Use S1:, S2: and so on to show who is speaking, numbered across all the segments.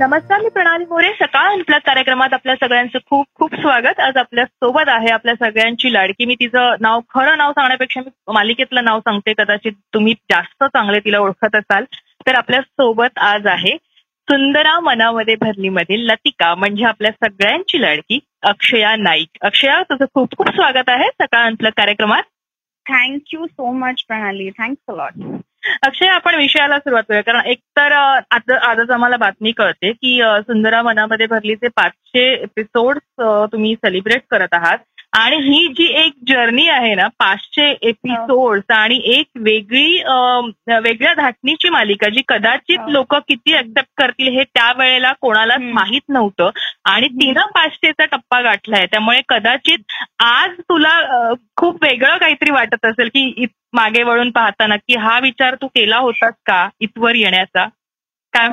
S1: नमस्कार मी प्रणाली मोरे. सकाळ आपल्या कार्यक्रमात आपल्या सगळ्यांचं खूप खूप स्वागत. आज आपल्यासोबत आहे आपल्या सगळ्यांची लाडकी. मी तिचं नाव खरं नाव सांगण्यापेक्षा मी मालिकेतलं नाव सांगते. कदाचित तुम्ही जास्त चांगले तिला ओळखत असाल. तर आपल्यासोबत आज आहे सुंदरा मनामध्ये भरली मधील लतिका म्हणजे आपल्या सगळ्यांची लाडकी अक्षया नाईक. अक्षया तुझं खूप खूप स्वागत आहे सकाळ आपल्या कार्यक्रमात.
S2: Thank you so much Pranali. Thanks lot
S1: Akshay आपण विषयाला सुरुवात करूया. कारण एकतर अ, आज आजच आम्हाला बातमी कळते की सुंदरा मनामध्ये भरलीचे पाचशे एपिसोड तुम्ही सेलिब्रेट करत आहात. आणि ही जी एक जर्नी आहे ना पाचशे एपिसोड आणि एक वेगळी वेगळ्या धाटणीची मालिका जी कदाचित. लोक किती ऍक्सेप्ट करतील हे त्यावेळेला कोणालाच. माहीत नव्हतं. आणि तिनं पाचशेचा टप्पा गाठलाय. त्यामुळे कदाचित आज तुला खूप वेगळं काहीतरी वाटत असेल की मागे वळून पाहताना की हा विचार तू केला होतास का इथवर येण्याचा? काय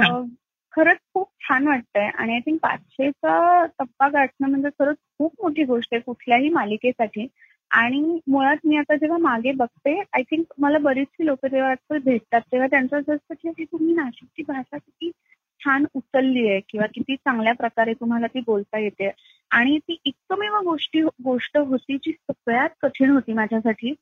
S2: खरंच खूप छान वाटतंय आणि आय थिंक पाचशेचा टप्पा गाठणं म्हणजे खरंच खूप मोठी गोष्ट आहे कुठल्याही मालिकेसाठी. आणि मुळात मी आता जेव्हा मागे बघते आय थिंक मला बरीचशी लोक जेव्हा आजकाल भेटतात तेव्हा त्यांचं असं असतं की तुम्ही नाशिकची भाषा किती छान उचलली आहे किंवा किती चांगल्या प्रकारे तुम्हाला ती बोलता येते. आणि ती एकमेव गोष्टी गोष्ट होती जी सगळ्यात कठीण होती माझ्यासाठी.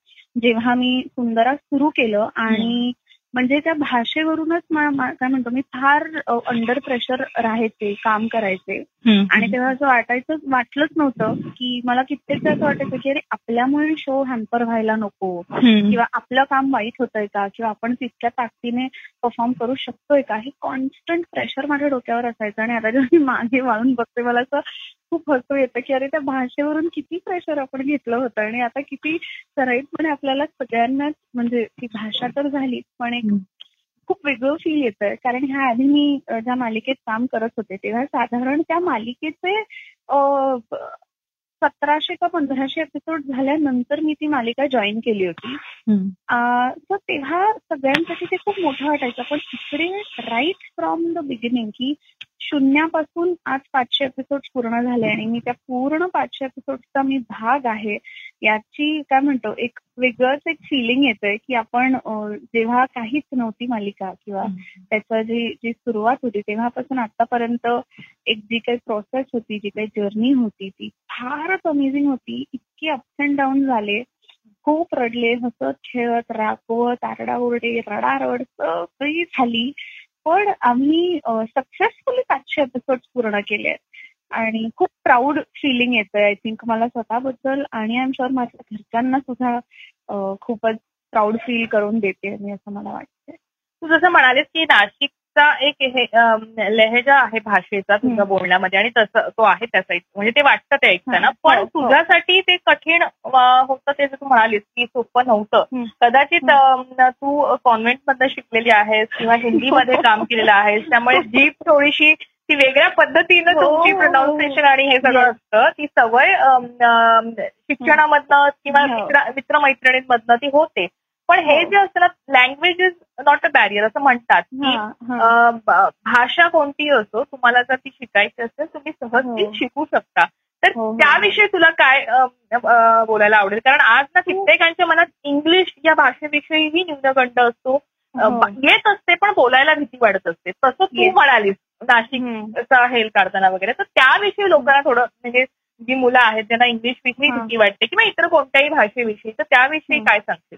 S2: जेव्हा मी सुंदरा सुरू केलं आणि म्हणजे त्या भाषेवरूनच काय म्हणतो मी फार अंडर प्रेशर राहायचे काम करायचे. आणि तेव्हा असं वाटायचं वाटलंच नव्हतं की मला कित्येकदा असं वाटायचं की अरे आपल्यामुळे शो हॅम्पर व्हायला नको. किंवा आपलं काम वाईट होतंय का? किंवा आपण तितक्या ताकदीने परफॉर्म करू शकतोय का? हे कॉन्स्टंट प्रेशर माझ्या डोक्यावर असायचं आणि आता जेव्हा मी मागे वाळून बघते मला असं खूप हसू येतं की अरे त्या भाषेवरून किती प्रेशर आपण घेतलं होतं. आणि आता किती सराईतपणे आपल्याला सगळ्यांनाच म्हणजे ती भाषा तर झालीच पण एक खूप वेगळं फील येतंय. कारण ह्या आधी मी ज्या मालिकेत काम करत होते तेव्हा साधारण त्या मालिकेचे सतराशे का पंधराशे एपिसोड झाल्यानंतर मी ती मालिका जॉईन केली होती. सो तेव्हा सगळ्यांसाठी ते खूप मोठं वाटायचं. पण इकडे राईट फ्रॉम द बिगिनिंग की शून्यापासून आज पाचशे एपिसोड पूर्ण झाले आणि मी त्या पूर्ण पाचशे एपिसोडचा मी भाग आहे. याची काय म्हणतो एक वेगळंच एक फिलिंग येतंय की आपण जेव्हा काहीच नव्हती मालिका किंवा त्याचं जी जी सुरुवात होती तेव्हापासून आतापर्यंत एक जी काही प्रोसेस होती जी काही जर्नी होती ती फारच अमेझिंग होती. इतकी अप्स अँड डाऊन झाले. खूप रडले हसत खेळत रागवत आरडाओरडे रडारड सगळी झाली. पण आम्ही सक्सेसफुली पाचशे एपिसोड पूर्ण केले आहेत. आणि खूप प्राऊड फिलिंग येतंय आय थिंक मला स्वतःबद्दल. आणि आय एम शुअर माझ्या घरच्यांना सुद्धा खूपच प्राऊड फील करून देते मी असं मला वाटतंय.
S1: तू जसं म्हणालेस की नाशिक नाशिकचा एक हे, लहेजा आहे भाषेचा तुझ्या. बोलण्यामध्ये आणि तसं तो आहे त्या साईड म्हणजे ते वाटतं ते ऐकताना पण
S2: हो, हो.
S1: तुझ्यासाठी ते कठीण होतं ते जे तू म्हणालीस की सोपं नव्हतं. कदाचित तू कॉन्व्हेंटमध्ये शिकलेली आहेस किंवा हिंदीमध्ये काम केलेलं आहेस त्यामुळे जीभ थोडीशी ती वेगळ्या पद्धतीनं
S2: हो,
S1: तुमची प्रोनाऊन्सिएशन आणि हे सगळं. असतं ती सवय शिक्षणामधनं किंवा. मित्र मित्रमैत्रिणींमधनं ती होते पण हे
S2: हो.
S1: जे असतं ना language is not a barrier असं म्हणतात की भाषा कोणतीही असो तुम्हाला जर ती शिकायची असेल तुम्ही सहज ती
S2: हो.
S1: शिकू शकता तर
S2: हो.
S1: त्याविषयी तुला काय बोलायला आवडेल कारण आज ना कित्येकांच्या मनात इंग्लिश या भाषेविषयीही न्यूनगंड असतो येत असते पण बोलायला भीती वाटत असते तसं तू. म्हणालीस नाशिकचा हेल काढताना वगैरे तर त्याविषयी लोकांना थोडं म्हणजे जी मुलं आहेत त्यांना इंग्लिश विषयी. भीती वाटते किंवा इतर कोणत्याही भाषेविषयी तर त्याविषयी. काय सांगशील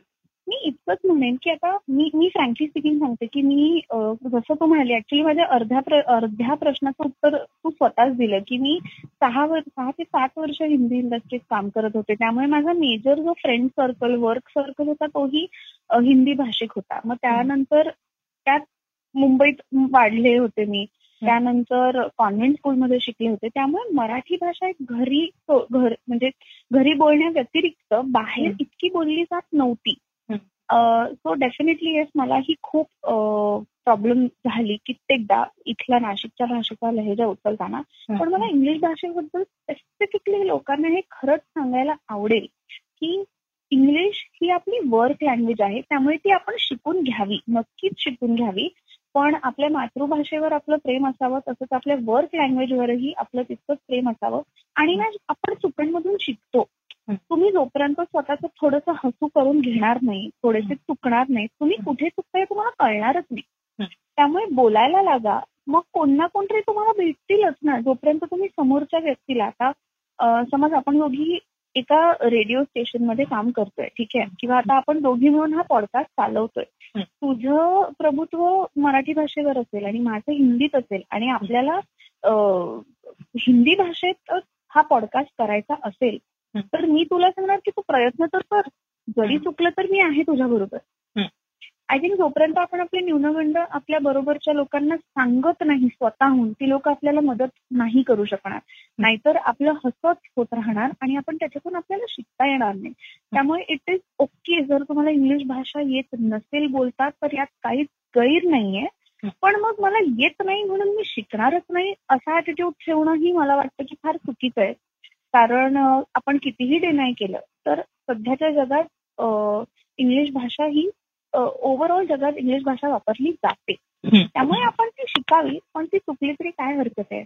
S2: मी इतकंच म्हणेन की आता मी मी फ्रँकली स्पीकिंग सांगते की मी जसं तू म्हणाली ऍक्च्युली माझ्या अर्ध्या अर्ध्या प्रश्नाचं उत्तर तू स्वतःच दिलं की मी सहा वर्ष सहा ते सात वर्ष हिंदी इंडस्ट्रीत काम करत होते. त्यामुळे माझा मेजर जो फ्रेंड सर्कल वर्क सर्कल होता तोही हिंदी भाषिक होता. मग त्यानंतर त्यात मुंबईत वाढले होते मी. त्यानंतर कॉन्व्हेंट स्कूलमध्ये शिकले होते. त्यामुळे मराठी भाषा एक घरी घर म्हणजे घरी बोलण्या व्यतिरिक्त बाहेर. इतकी बोलली जात नव्हती. सो डेफिनेटली येस मला ही खूप प्रॉब्लेम झाली कित्येकदा इथल्या नाशिकच्या भाषेचा लहेजा उचलताना. पण मला इंग्लिश भाषेबद्दल स्पेसिफिकली लोकांना हे खरंच सांगायला आवडेल की इंग्लिश ही आपली वर्क लँग्वेज आहे त्यामुळे ती आपण शिकून घ्यावी नक्कीच शिकून घ्यावी. पण आपल्या मातृभाषेवर आपलं प्रेम असावं तसंच आपल्या वर्क लँग्वेजवरही आपलं तितकंच प्रेम असावं. आणि ना आपण चुकांमधून शिकतो. तुम्ही जोपर्यंत स्वतःच थोडंसं हसू करून घेणार नाही थोडेसे चुकणार नाही तुम्ही कुठे चुकताय तुम्हाला कळणारच नाही. त्यामुळे बोलायला लागा. मग कोण ना कोणतरी तुम्हाला भेटतीलच ना. जोपर्यंत तुम्ही समोरच्या व्यक्तीला आता समज आपण दोघी एका रेडिओ स्टेशनमध्ये काम करतोय ठीक आहे? किंवा आता आपण दोघी मिळून हा पॉडकास्ट चालवतोय. तुझं प्रभुत्व मराठी भाषेवर असेल आणि माझं हिंदीत असेल आणि आपल्याला हिंदी भाषेत हा पॉडकास्ट करायचा असेल. तर मी तुला सांगणार की तू प्रयत्न तर कर. जरी
S1: हं.
S2: चुकलं तर मी आहे तुझ्या बरोबर.
S1: हं.
S2: आय थिंक जोपर्यंत आपण आपले न्यूनगंड आपल्या बरोबरच्या लोकांना सांगत नाही स्वतःहून ती लोक आपल्याला मदत नाही करू शकणार. नाहीतर आपलं हसत होत राहणार आणि आपण त्याच्यातून आपल्याला शिकता येणार नाही. त्यामुळे इट इज ओके जर तुम्हाला इंग्लिश भाषा येत नसेल बोलतात तर यात काहीच गैर नाहीये.
S1: हं.
S2: पण मग मला येत नाही म्हणून मी शिकणारच नाही असा ऍटिट्यूड ठेवणंही मला वाटतं की फार चुकीचं आहे. कारण आपण कितीही डिनाय केलं तर सध्याच्या जगात इंग्लिश भाषा ही ओव्हरऑल जगात इंग्लिश भाषा वापरली जाते. त्यामुळे आपण ती शिकावी पण ती चुकली तरी काय हरकत आहे?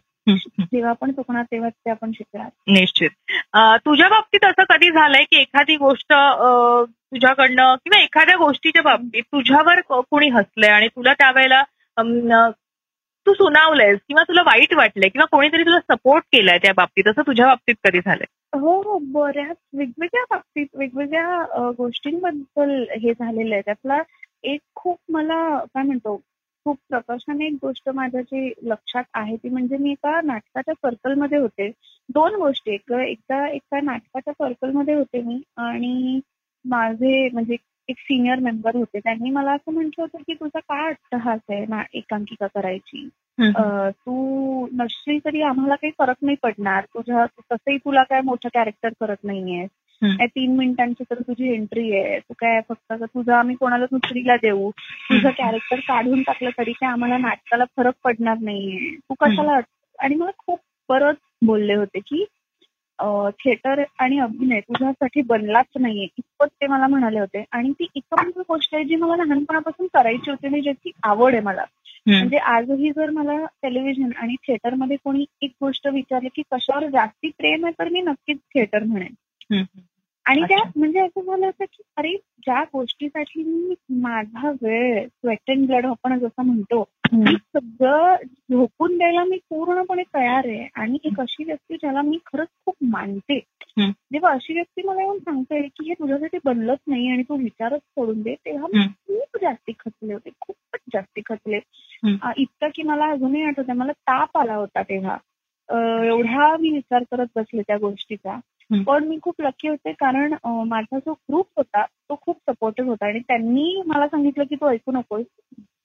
S2: जेव्हा आपण चुकणार तेव्हा ते आपण शिकणार.
S1: निश्चित. तुझ्या बाबतीत असं कधी झालंय की एखादी गोष्ट तुझ्याकडनं किंवा एखाद्या गोष्टीच्या बाबतीत तुझ्यावर कोणी हसलंय आणि तुला त्यावेळेला तू सुनावलंयस किंवा तुला वाईट वाटलंय किंवा कोणीतरी तुला सपोर्ट केलाय त्या बाबतीत असं तुझ्या बाबतीत कधी झालंय?
S2: हो हो बऱ्याच वेगवेगळ्या बाबतीत वेगवेगळ्या गोष्टींबद्दल हे झालेलं आहे. त्यातला एक खूप मला काय म्हणतो खूप प्रकर्षाने एक गोष्ट माझ्या जी लक्षात आहे ती म्हणजे मी एका नाटकाच्या सर्कलमध्ये होते. दोन गोष्टी एक एकदा एका नाटकाच्या सर्कलमध्ये होते मी आणि माझे म्हणजे एक सिनियर मेंबर होते. त्यांनी मला असं म्हटलं होतं की तुझा काय अट्टहास आहे ना एकांकिका करायची? तू नसली तरी आम्हाला काही फरक नाही पडणार. तुझ्या तसंही तुला काय मोठं कॅरेक्टर करत नाहीये. तीन मिनिटांची तर तुझी एंट्री आहे. तू काय फक्त तुझं आम्ही कोणाला दुसरीला देऊ? तुझं कॅरेक्टर काढून टाकलं तरी काय आम्हाला नाटकाला फरक पडणार नाहीये. तू कशाला आणि मला खूप परत बोलले होते की थिएटर आणि अभिनय तुझ्यासाठी बनलाच नाहीये. इतपत ते मला म्हणाले होते. आणि ती एकमेव गोष्ट आहे जी मला लहानपणापासून करायची होती आणि ज्याची आवड आहे मला. म्हणजे आजही जर मला टेलिव्हिजन आणि थिएटरमध्ये कोणी एक गोष्ट विचारली की कशावर जास्ती प्रेम आहे तर मी नक्कीच थिएटर म्हणेन. आणि त्या. म्हणजे असं झालं होतं की अरे ज्या गोष्टीसाठी मी माझा वेळ स्वेट अँड ब्लड आपण जसं म्हणतो सगळं झोपून द्यायला मी पूर्णपणे तयार आहे आणि एक अशी व्यक्ती ज्याला मी खरंच खूप मानते. जेव्हा अशी व्यक्ती मला येऊन सांगते की हे तुझ्यासाठी बनलंच नाही आणि तू विचारच सोडून दे तेव्हा मी. खूप जास्ती खचले होते खूपच जास्ती खचले इतकं की मला अजूनही आठवतं मला ताप आला होता तेव्हा एवढा मी विचार करत बसले त्या गोष्टीचा. पण मी खूप लकी होते कारण माझा जो ग्रुप होता तो खूप सपोर्टिव्ह होता आणि त्यांनी मला सांगितलं की तू ऐकू नकोस.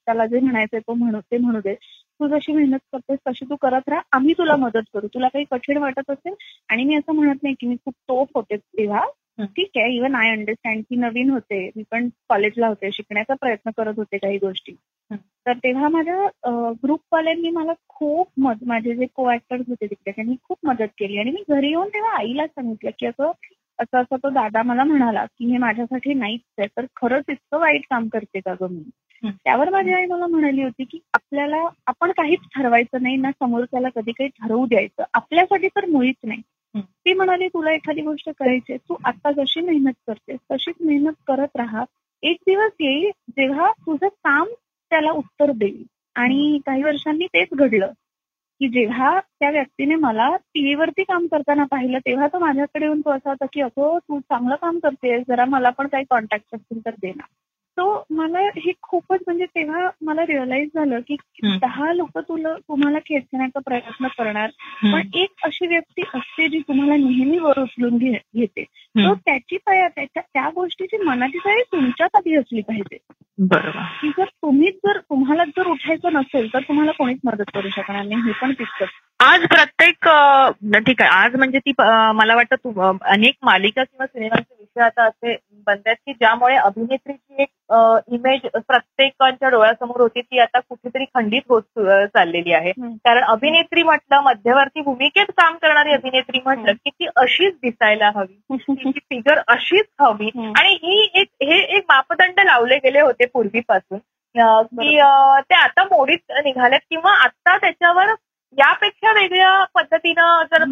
S2: त्याला जे म्हणायचंय तो म्हणू ते म्हणू दे. तू जशी मेहनत करतेस तशी तू करत राहा. आम्ही तुला मदत करू. तुला काही कठीण वाटत असेल आणि मी असं म्हणत नाही की मी खूप तोफ होते तेव्हा. ठीक आहे इव्हन आय अंडरस्टँड की नवीन होते. मी पण कॉलेजला होते शिकण्याचा प्रयत्न करत होते काही गोष्टी. तर तेव्हा माझ्या ग्रुपवाल्यांनी मला खूप मद माझे जे को ऍक्टर्स होते तिकडे त्यांनी खूप मदत केली. आणि मी घरी येऊन तेव्हा आईला सांगितलं की असं असं असं तो दादा मला म्हणाला की हे माझ्यासाठी नाहीच आहे तर खरंच इतकं वाईट काम करते का ग मी. त्यावर माझी आई मला म्हणाली होती की आपल्याला आपण काहीच ठरवायचं नाही ना समोरच्याला कधी काही ठरवू द्यायचं. आपल्यासाठी तर मुळीच नाही. ती म्हणाली तुला एखादी गोष्ट करायची तू आता जशी मेहनत करतेस तशीच मेहनत करत राहा. एक दिवस येईल जेव्हा तुझं काम त्याला उत्तर देईल. आणि काही वर्षांनी तेच घडलं की जेव्हा त्या व्यक्तीने मला टीव्हीवरती काम करताना पाहिलं तेव्हा तो माझ्याकडे येऊन तो असा होता की अगो तू चांगलं काम करतेस जरा मला पण काही कॉन्टॅक्ट असतील तर दे ना. तो मला हे खूपच म्हणजे तेव्हा मला रिअलाइज झालं की. दहा लोक तुला तुम्हाला खेचण्याचा प्रयत्न करणार. पण एक अशी व्यक्ती असते जी तुम्हाला नेहमी वर उचलून घेते. तो त्याची त्याच्या त्या गोष्टीची मनाची तयारी तुमच्यात आधी असली पाहिजे.
S1: बरोबर.
S2: की जर तुम्हीच जर तुम्हाला जर उठायचं नसेल तर तुम्हाला कोणीच मदत करू शकणार नाही. हे पण तितकंच.
S1: आज प्रत्येक ठीक आहे. आज म्हणजे ती मला वाटतं अनेक मालिका किंवा सिनेमांचे विषय आता असे बनतात की ज्यामुळे अभिनेत्रीची एक इमेज प्रत्येकाच्या डोळ्यासमोर होती ती आता कुठेतरी खंडित होत चाललेली आहे. कारण अभिनेत्री म्हटलं मध्यवर्ती भूमिकेत काम करणारी अभिनेत्री म्हटलं की ती अशीच दिसायला हवी. तिची फिगर अशीच हवी. आणि ही एक हे एक मापदंड लावले गेले होते पूर्वीपासून की ते आता मोडीत निघालेत किंवा आता त्याच्यावर यापेक्षा वेगळ्या पद्धतीनं जर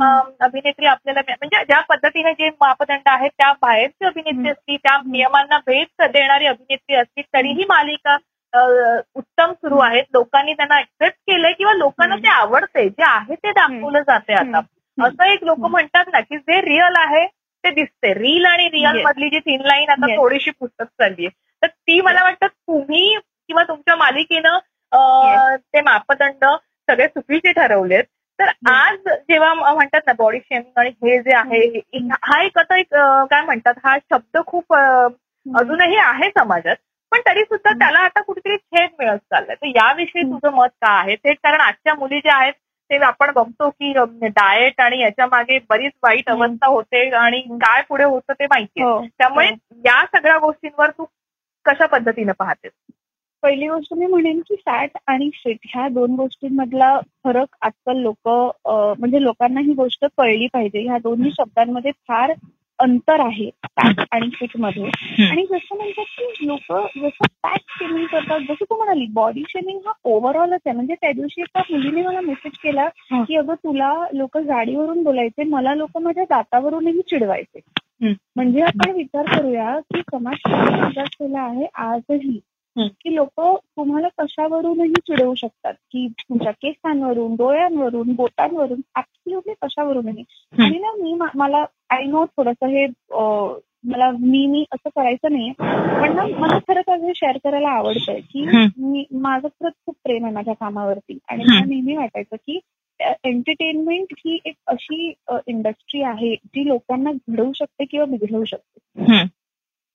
S1: अभिनेत्री आपल्याला म्हणजे ज्या पद्धतीने जे मापदंड आहेत त्या बाहेरची अभिनेत्री
S2: हं.
S1: असती त्या नियमांना भेट देणारी अभिनेत्री असती तरीही मालिका उत्तम सुरू आहेत. लोकांनी त्यांना ऍक्सेप्ट केलंय किंवा लोकांना ते आवडते जे आहे ते दाखवलं जाते आता. असं एक लोक म्हणतात ना की जे रिअल आहे ते दिसते रील आणि रिअल मधली जी तीन लाईन आता थोडीशी पुस्तक चालली तर ती मला वाटतं तुम्ही किंवा तुमच्या मालिकेनं ते मापदंड सगळे चुकीचे ठरवलेत. तर आज जेव्हा म्हणतात ना बॉडी शेमिंग आणि हे जे आहे हा एक आता एक काय म्हणतात हा शब्द खूप अजूनही आहे समाजात. पण तरी सुद्धा त्याला आता कुठेतरी छेद मिळत चाललाय. तर याविषयी तुझं मत काय आहे? ते कारण आजच्या मुली ज्या आहेत ते आपण बघतो की डाएट आणि याच्या मागे बरीच वाईट अवस्था होते आणि काय पुढे होतं ते माहिती हो. त्यामुळे हो. या सगळ्या गोष्टींवर तू कशा पद्धतीने पाहतेस?
S2: पहिली गोष्ट मी म्हणेन की फॅट आणि फिट ह्या दोन गोष्टींमधला फरक आजकाल लोक म्हणजे लोकांना ही गोष्ट कळली पाहिजे. ह्या दोन्ही शब्दांमध्ये फार अंतर आहे फॅट आणि फिटमध्ये. आणि जसं म्हणतात की लोक जसं फॅट शेमिंग करतात जसं तू म्हणाली बॉडी शेमिंग हा ओव्हरऑलच आहे. म्हणजे त्या दिवशी एका मुलीने मला मेसेज केला की अगं तुला लोक जाडीवरून बोलायचे मला लोक माझ्या दातावरूनही चिडवायचे. म्हणजे आपण विचार करूया की समाज केला आहे आजही. की लोक तुम्हाला कशावरूनही चिडवू शकतात की तुमच्या केसांवरून डोळ्यांवरून बोटांवरून ऍक्च्युअली कशावरूनही. आणि ना मी मला आय नो थोडस हे मला मी मी असं करायचं नाही पण ना मला खरंच हे शेअर करायला आवडतंय की मी माझं खरंच खूप प्रेम आहे माझ्या कामावरती. आणि मला नेहमी वाटायचं की एंटरटेनमेंट ही एक अशी इंडस्ट्री आहे जी लोकांना घडवू शकते किंवा बिघडवू शकते.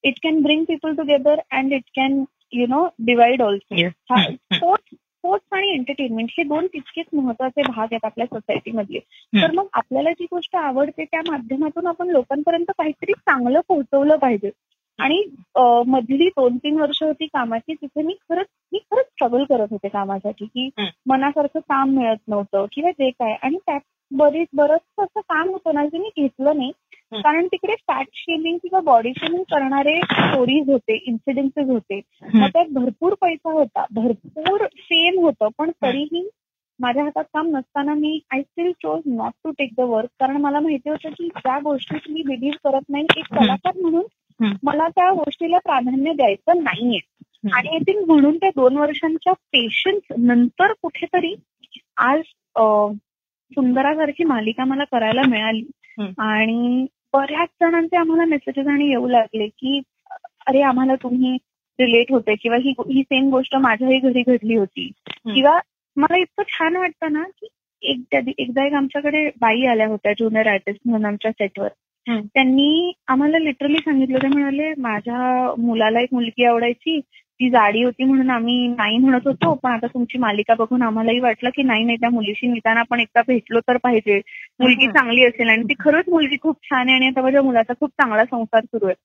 S2: It can bring people together and it can you know divide also sports sports आणि एंटरटेनमेंट हे दोन तितकेच महत्त्वाचे भाग आहेत आपल्या सोसायटीमधले तर मग आपल्याला जी गोष्ट आवडते त्या माध्यमातून आपण लोकांपर्यंत काहीतरी चांगलं पोहोचवलं पाहिजे. आणि मधली दोन तीन वर्ष होती कामाची तिथे मी खरंच मी खरंच स्ट्रगल करत होते कामासाठी की मनासारखं काम मिळत नव्हतं किंवा जे काय. आणि त्यात बरीच बरंच असं काम होतं ना जे मी घेतलं नाही. कारण तिकडे फॅट शेमिंग किंवा बॉडी शेमिंग करणारे स्टोरीज होते इन्सिडेन्सेस होते. मग त्यात भरपूर पैसा होता. भरपूर फेम होतं पण तरीही माझ्या हातात काम नसताना मी I still chose not to take the work कारण मला माहिती होतं की ज्या गोष्टीत मी बिलीव्ह करत नाही एक कलाकार म्हणून मला त्या गोष्टीला प्राधान्य द्यायचं नाहीये. आणि आय थिंक म्हणून त्या दोन वर्षांच्या पेशन्स नंतर कुठेतरी आज सुंदरासारखी मालिका मला करायला मिळाली. आणि बऱ्याच जणांचे आम्हाला मेसेजेस आणि येऊ लागले की अरे आम्हाला तुम्ही रिलेट होते किंवा ही ही सेम गोष्ट माझ्याही घरी घडली होती. किंवा मला इतकं छान वाटतं ना की एक एकदा एक आमच्याकडे बाई आल्या होत्या ज्युनियर आर्टिस्ट म्हणून आमच्या सेटवर त्यांनी आम्हाला लिटरली सांगितलं. ते म्हणाले माझ्या मुलाला एक मुलगी आवडायची ती जाडी होती म्हणून आम्ही नाही म्हणत होतो. पण आता तुमची मालिका बघून आम्हालाही वाटलं की नाही नाही त्या मुलीशी निदान आपण एकदा भेटलो तर पाहिजे. मुलगी चांगली असेल आणि ती खरंच मुलगी खूप छान आहे आणि आता माझ्या मुलाचा खूप चांगला संसार सुरू आहे.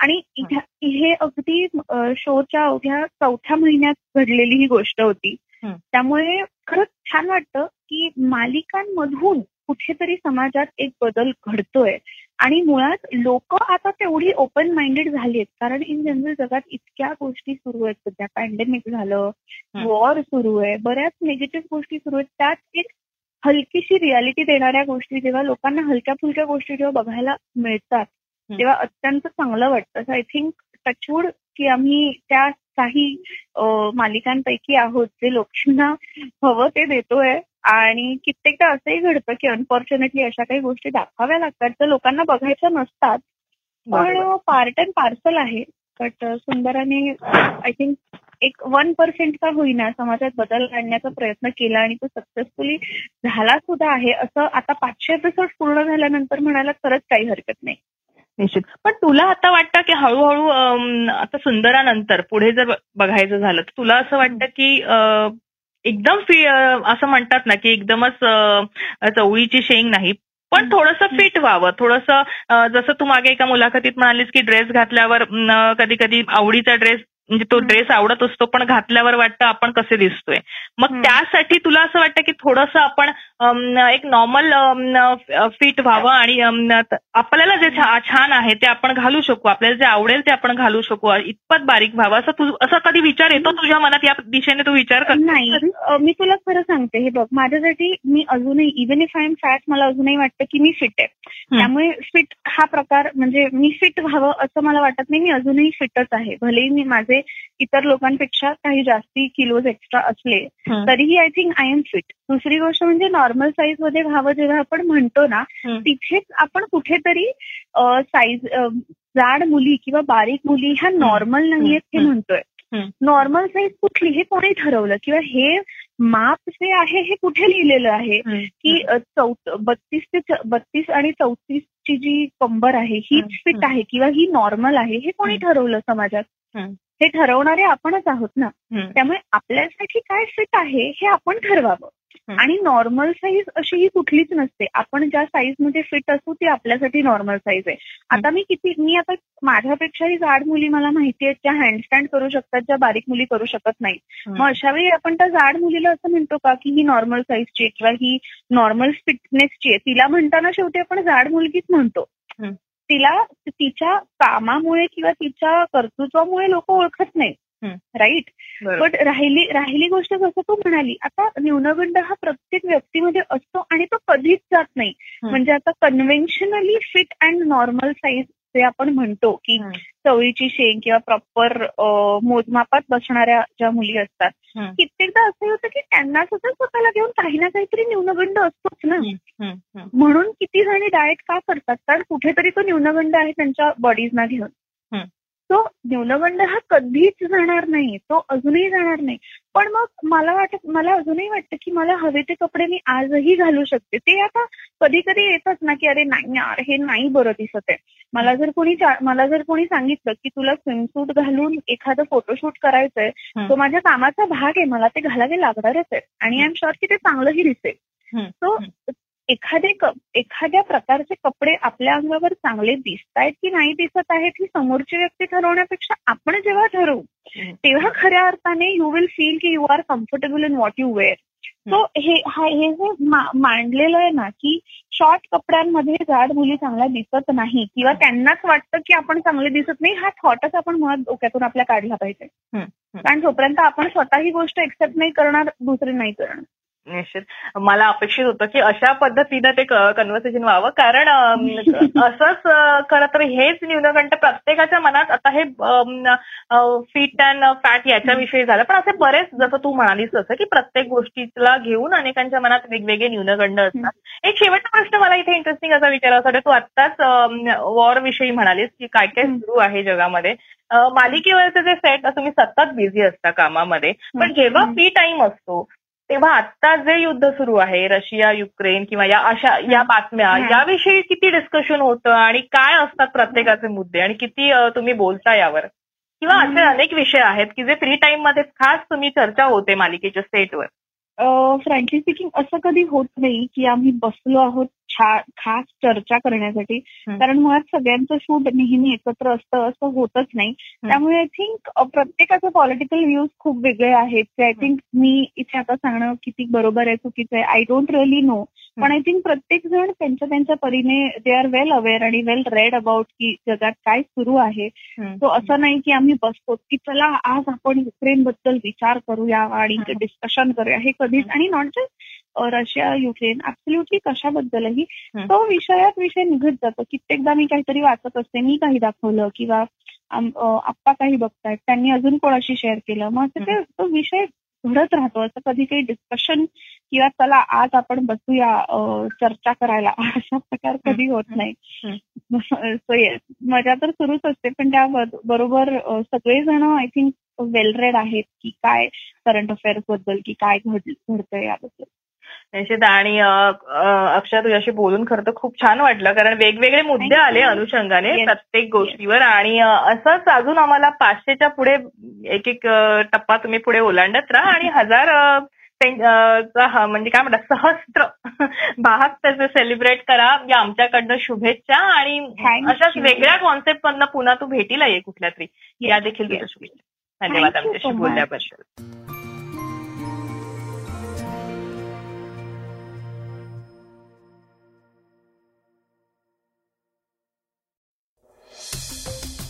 S2: आणि हे अगदी शोच्या अवघ्या चौथ्या महिन्यात घडलेली ही गोष्ट होती. त्यामुळे खरंच छान वाटतं की मालिकांमधून कुठेतरी समाजात एक बदल घडतोय. आणि मुळात लोक आता तेवढी ओपन माइंडेड झाली आहेत कारण इन जनरल जगात इतक्या गोष्टी सुरू आहेत. सध्या पॅन्डेमिक झालं वॉर सुरू आहे. बऱ्याच निगेटिव्ह गोष्टी सुरू आहेत. त्यात एक हलकीशी रियालिटी देणाऱ्या गोष्टी जेव्हा लोकांना हलक्या फुलक्या गोष्टी जेव्हा बघायला मिळतात तेव्हा अत्यंत चांगलं वाटतं. आय थिंक टचवूड की आम्ही त्या काही मालिकांपैकी आहोत जे लोकांना हवं ते देतोय. आणि कित्येकदा असंही घडतं की अनफॉर्च्युनेटली अशा काही गोष्टी दाखवाव्या लागतात तर लोकांना बघायच्या नसतात. पण पार्ट अँड पार्सल आहे. बट सुंदराने आय थिंक एक वन पर्सेंट का होईना समाजात बदल आणण्याचा प्रयत्न केला आणि तो सक्सेसफुली झाला सुद्धा आहे. असं आता पाचशे एपिसोड पूर्ण झाल्यानंतर म्हणायला खरंच काही हरकत नाही.
S1: निश्चित. पण तुला आता वाटतं की हळूहळू आता सुंदरानंतर पुढे जर बघायचं झालं तर तुला असं वाटतं की एकदम फी असं म्हणतात ना की एकदमच चवळीची शेंग नाही. पण थोडंसं फिट व्हावं. थोडंसं जसं तू मागे एका मुलाखतीत म्हणालीस की ड्रेस घातल्यावर कधी कधी आवडीचा ड्रेस म्हणजे तो ड्रेस आवडत असतो पण घातल्यावर वाटतं आपण कसे दिसतोय. मग त्यासाठी तुला असं वाटतं की थोडंसं आपण एक नॉर्मल फिट व्हावं आणि आपल्याला जे छान आहे ते आपण घालू शकू. आपल्याला जे आवडेल ते आपण घालू शकू. इतपत बारीक व्हावं. असं तू असं कधी विचार येतो तुझ्या मनात या दिशेने तू विचार कर
S2: नाही. मी तुला खरं सांगते. हे बघ माझ्यासाठी मी अजूनही even if I am fat मला अजूनही वाटतं की मी फिट आहे. त्यामुळे फिट हा प्रकार म्हणजे मी फिट व्हावं असं मला वाटत नाही. मी अजूनही फिटच आहे. भलेही मी माझे इतर लोकांपेक्षा काही जास्ती किलोज एक्स्ट्रा असले. तरीही I think I am fit दुसरी गोष्ट म्हणजे नॉर्मल साईजमध्ये व्हावं जेव्हा आपण म्हणतो ना. तिथेच आपण कुठेतरी साईज जाड मुली किंवा बारीक मुली ह्या नॉर्मल नाहीयेत हे
S1: हं.
S2: म्हणतोय. नॉर्मल साईज कुठली हे कोणी ठरवलं किंवा हे माप जे आहे हे कुठे लिहिलेलं आहे. की बत्तीस ते बत्तीस आणि चौतीस ची जी कंबर आहे हीच
S1: हं,
S2: फिट. आहे किंवा ही नॉर्मल आहे हे कोणी. ठरवलं समाजात
S1: हं.
S2: ठरवणारे आपणच आहोत ना. त्यामुळे आपल्यासाठी काय फिट आहे हे आपण ठरवावं. आणि नॉर्मल साईज अशी ही कुठलीच नसते आपण ज्या साईजमध्ये फिट असू ती आपल्यासाठी नॉर्मल साईज आहे आता मी किती मी आता माझ्यापेक्षाही जाड मुली मला माहिती आहेत ज्या हँडस्टँड करू शकतात ज्या बारीक मुली करू शकत नाही मग अशा वेळी आपण त्या जाड मुलीला असं म्हणतो का की ही नॉर्मल साईजची किंवा ही नॉर्मल फिटनेसची आहे तिला म्हणताना शेवटी आपण जाड मुलगीच म्हणतो. तिला तिच्या कामामुळे किंवा तिच्या कर्तृत्वामुळे लोक ओळखत नाही. राईट. पण राहिली राहिली गोष्ट जसं तू म्हणाली आता न्यूनगंड हा प्रत्येक व्यक्तीमध्ये असतो आणि तो कधीच जात नाही. म्हणजे आता conventionally fit and normal size जे आपण म्हणतो की. चवळीची शेंग किंवा प्रॉपर मोजमापात बसणाऱ्या ज्या मुली असतात. कित्येकदा असं होतं की त्यांना सुद्धा स्वतःला घेऊन काही ना काहीतरी न्यूनगंड असतोच ना. म्हणून किती जणी डाएट का करतात कारण कुठेतरी तो न्यूनगंड आहे त्यांच्या बॉडीजना घेऊन. तो न्यूनगंड हा कधीच जाणार नाही तो अजूनही जाणार नाही पण मग मला वाटत मला अजूनही वाटतं की मला हवे ते कपडे मी आजही घालू शकते ते आता कधी कधी येतच ना की अरे नाही यार हे नाही बरं दिसत आहे मला जर कोणी मला जर कोणी सांगितलं की तुला स्विमसूट घालून एखादं फोटोशूट करायचंय. तो माझ्या कामाचा भाग आहे मला ते घालावे लागणारच आहे आणि आय एम शुअर की ते चांगलंही दिसेल. सो एखादे एखाद्या प्रकारचे कपडे आपल्या अंगावर चांगले दिसत आहेत की नाही दिसत आहेत ही समोरची व्यक्ती ठरवण्यापेक्षा आपण जेव्हा ठरवू. तेव्हा खऱ्या अर्थाने यू विल फील की you are comfortable in what you wear so हे हा- हे जे मांडलेलं आहे ना की शॉर्ट कपड्यांमध्ये जाड मुली चांगल्या दिसत नाही किंवा त्यांनाच वाटतं की आपण चांगले दिसत नाही हा थॉटच आपण मुळात डोक्यातून आपल्या काढला पाहिजे. कारण जोपर्यंत आपण स्वतः ही गोष्ट एक्सेप्ट नाही करणार दुसरे नाही करणार.
S1: निश्चित. मला अपेक्षित होतं की अशा पद्धतीनं ते कन्व्हर्सेशन व्हावं. कारण असंच खरं तर हेच न्यूनगंड प्रत्येकाच्या मनात आता हे फिट अँड फॅट याच्याविषयी झालं. पण असे बरेच जसं तू म्हणालीस तसं की प्रत्येक गोष्टीला घेऊन अनेकांच्या मनात वेगवेगळे न्यूनगंड असतात. एक शेवटचा प्रश्न मला इथे इंटरेस्टिंग असा विचारायचा होता तू आत्ताच वॉर विषयी म्हणालीस की काय काय. सुरू आहे जगामध्ये. मालिकेवरचे जे सेट तुम्ही सतत बिझी असता कामामध्ये. पण. जेव्हा. फ्री टाइम असतो तेव्हा आता जे युद्ध सुरू आहे रशिया युक्रेन किंवा या अशा या बातम्या. याविषयी किती डिस्कशन होतं आणि काय असतात प्रत्येकाचे मुद्दे आणि किती तुम्ही बोलता यावर किंवा असे. अनेक विषय आहेत की जे फ्री टाइममध्ये खास तुम्ही चर्चा होते मालिकेच्या सेटवर
S2: फ्रँकली स्पीकिंग असं कधी होत नाही की आम्ही बसलो आहोत खास चर्चा करण्यासाठी. कारण मुळात सगळ्यांचं शूट नेहमी एकत्र असतं असं होतच नाही. त्यामुळे आय थिंक प्रत्येकाचे पॉलिटिकल व्ह्यूज खूप वेगळे आहेत. ते आय थिंक मी इथे आता सांगणं किती बरोबर आहे चुकीचं आहे. I don't really know. पण आय थिंक प्रत्येक जण त्यांच्या त्यांच्या परीने दे आर वेल अवेअर आणि वेल रेड अबाउट की जगात काय सुरू आहे. तो असं नाही की आम्ही बसतो की चला आज आपण युक्रेन बद्दल विचार करूया आणि. डिस्कशन करूया. हे कधीच आणि not just Russia Ukraine absolutely कशाबद्दलही. तो विषयात विषय निघत जातो. कित्येकदा मी काहीतरी वाचत असते मी काही दाखवलं किंवा आप्पा काही बघतायत त्यांनी अजून कोणाशी शेअर केलं. मग असं ते तो विषय घडत राहतो. असं कधी काही डिस्कशन किंवा चला आज आपण बसूया चर्चा करायला. अशा प्रकार कधी होत नाही. सो येस मजा तर सुरूच असते पण त्या बरोबर सगळेजण आय थिंक वेल रेड आहेत की काय करंट अफेअर्सबद्दल की काय घड घडतंय याबद्दल.
S1: निश्चित आणि अक्षय तुझ्याशी बोलून खरं तर खूप छान वाटलं कारण वेगवेगळे मुद्दे. आले अनुषंगाने. प्रत्येक गोष्टीवर आणि असंच अजून आम्हाला पाचशेच्या पुढे एक एक टप्पा तुम्ही पुढे ओलांडत राहा आणि हजार म्हणजे काय म्हणतात सहस्त्र भाग त्याचे सेलिब्रेट करा या आमच्याकडनं शुभेच्छा आणि अशाच. वेगळ्या कॉन्सेप्ट मधनं पुन्हा तू भेटीला ये कुठल्या तरी या देखील तुझ्या
S2: Yes.
S1: शुभेच्छा धन्यवाद आमच्याशी. बोलल्याबद्दल